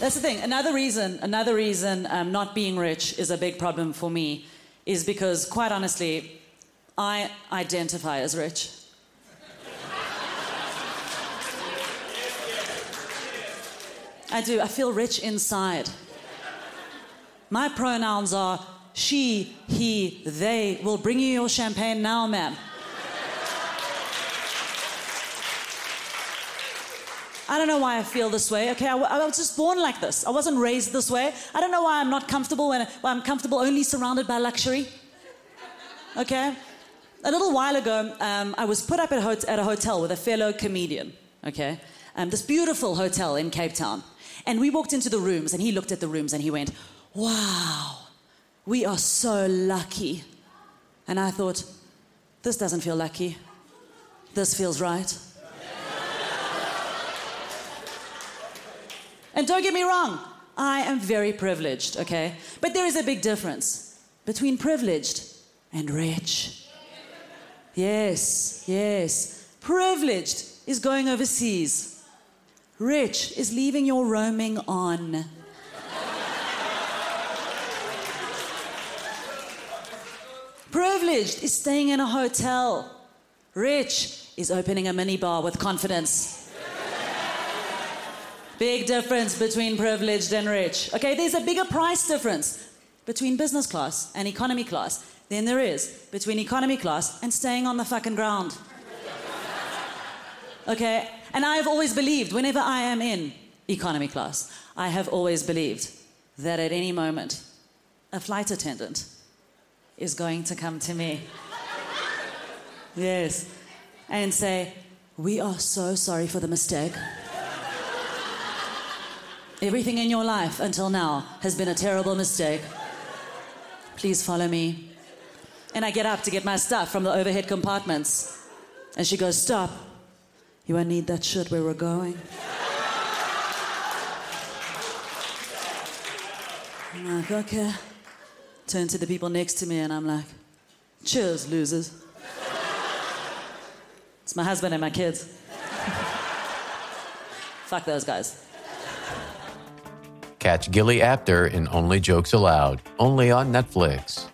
That's the thing. Another reason, another reason um, not being rich is a big problem for me is because, quite honestly, I identify as rich. I do. I feel rich inside. My pronouns are she, he, they. Will bring you your champagne now, ma'am. I don't know why I feel this way. Okay, I was just born like this. I wasn't raised this way. I don't know why I'm not comfortable when I'm comfortable only surrounded by luxury. Okay, a little while ago, um, I was put up at, at a hotel with a fellow comedian. Okay, um, this beautiful hotel in Cape Town, and we walked into the rooms, and he looked at the rooms, and he went, "Wow, we are so lucky." And I thought, this doesn't feel lucky. This feels right. And don't get me wrong, I am very privileged, okay? But there is a big difference between privileged and rich. Yes, yes. Privileged is going overseas, rich is leaving your roaming on. Privileged is staying in a hotel. Rich is opening a minibar with confidence. Big difference between privileged and rich. Okay, there's a bigger price difference between business class and economy class than there is between economy class and staying on the fucking ground. Okay, and I've always believed, whenever I am in economy class, I have always believed that at any moment, a flight attendant is going to come to me. yes, and say, We are so sorry for the mistake. Everything in your life until now has been a terrible mistake. Please follow me. And I get up to get my stuff from the overhead compartments. And she goes, Stop. You won't need that shit where we're going. I'm like, Okay. Turn to the people next to me and I'm like, Cheers, losers. It's my husband and my kids. Fuck those guys. Catch Gilli Apter in Only Jokes Allowed, only on Netflix.